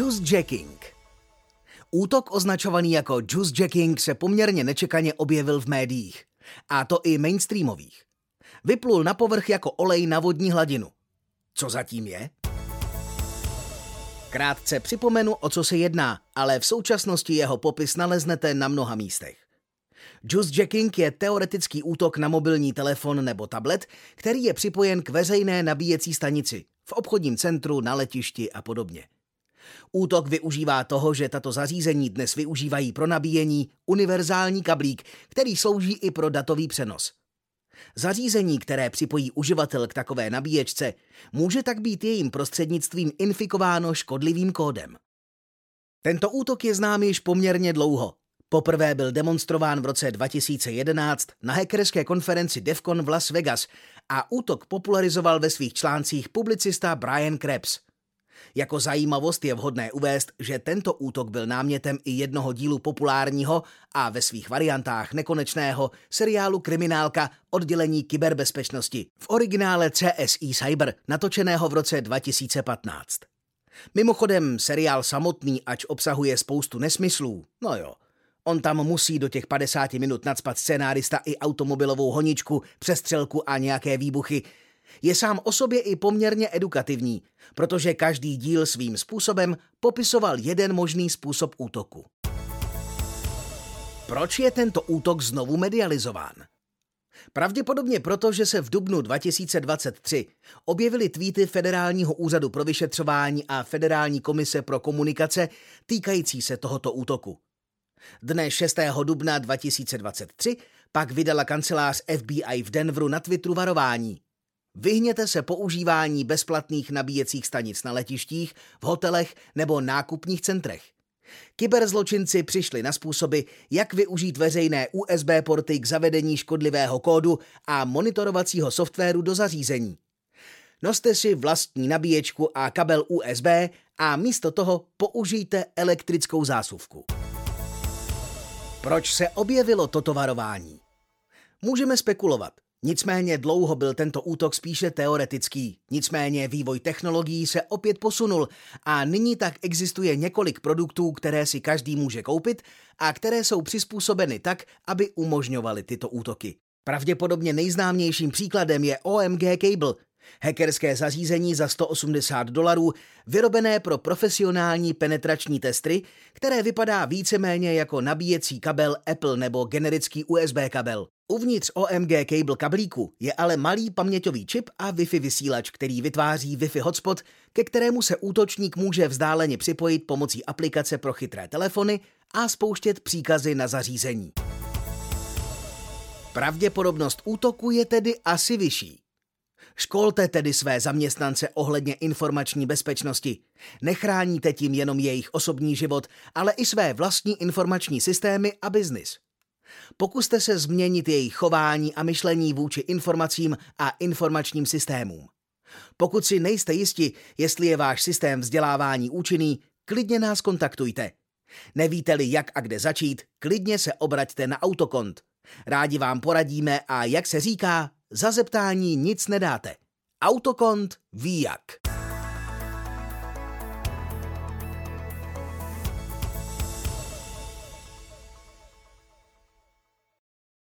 Juicejacking Útok označovaný jako juicejacking se poměrně nečekaně objevil v médiích. A to i mainstreamových. Vyplul na povrch jako olej na vodní hladinu. Co zatím je? Krátce připomenu, o co se jedná, ale v současnosti jeho popis naleznete na mnoha místech. Juicejacking je teoretický útok na mobilní telefon nebo tablet, který je připojen k veřejné nabíjecí stanici, v obchodním centru, na letišti a podobně. Útok využívá toho, že tato zařízení dnes využívají pro nabíjení univerzální kablík, který slouží i pro datový přenos. Zařízení, které připojí uživatel k takové nabíječce, může tak být jejím prostřednictvím infikováno škodlivým kódem. Tento útok je znám již poměrně dlouho. Poprvé byl demonstrován v roce 2011 na hackerské konferenci DEFCON v Las Vegas a útok popularizoval ve svých článcích publicista Brian Krebs – jako zajímavost je vhodné uvést, že tento útok byl námětem i jednoho dílu populárního a ve svých variantách nekonečného seriálu Kriminálka oddělení kyberbezpečnosti v originále CSI Cyber, natočeného v roce 2015. Mimochodem, seriál samotný, ač obsahuje spoustu nesmyslů, no jo, On tam musí do těch 50 minut nadspat scénárista i automobilovou honičku, přestřelku a nějaké výbuchy, je sám o sobě i poměrně edukativní, protože každý díl svým způsobem popisoval jeden možný způsob útoku. Proč je tento útok znovu medializován? Pravděpodobně proto, že se v dubnu 2023 objevily tweety Federálního úřadu pro vyšetřování a Federální komise pro komunikace týkající se tohoto útoku. Dne 6. dubna 2023 pak vydala kancelář FBI v Denveru na Twitteru varování. Vyhněte se používání bezplatných nabíjecích stanic na letištích, v hotelech nebo nákupních centrech. Kyberzločinci přišli na způsoby, jak využít veřejné USB porty k zavedení škodlivého kódu a monitorovacího softwaru do zařízení. Noste si vlastní nabíječku a kabel USB a místo toho použijte elektrickou zásuvku. Proč se objevilo toto varování? Můžeme spekulovat. Nicméně dlouho byl tento útok spíše teoretický. Nicméně vývoj technologií se opět posunul a nyní tak existuje několik produktů, které si každý může koupit a které jsou přizpůsobeny tak, aby umožňovaly tyto útoky. Pravděpodobně nejznámějším příkladem je OMG Cable, Hackerské zařízení za 180 dolarů, vyrobené pro profesionální penetrační testry, které vypadá víceméně jako nabíjecí kabel Apple nebo generický USB kabel. Uvnitř OMG cable kablíku je ale malý paměťový čip a Wi-Fi vysílač, který vytváří Wi-Fi hotspot, ke kterému se útočník může vzdáleně připojit pomocí aplikace pro chytré telefony a spouštět příkazy na zařízení. Pravděpodobnost útoku je tedy asi vyšší. Školte tedy své zaměstnance ohledně informační bezpečnosti. Nechráníte tím jenom jejich osobní život, ale i své vlastní informační systémy a biznis. Pokuste se změnit jejich chování a myšlení vůči informacím a informačním systémům. Pokud si nejste jisti, jestli je váš systém vzdělávání účinný, klidně nás kontaktujte. Nevíte-li, jak a kde začít, klidně se obraťte na Autokont. Rádi vám poradíme a jak se říká, za zeptání nic nedáte. Autokont ví jak.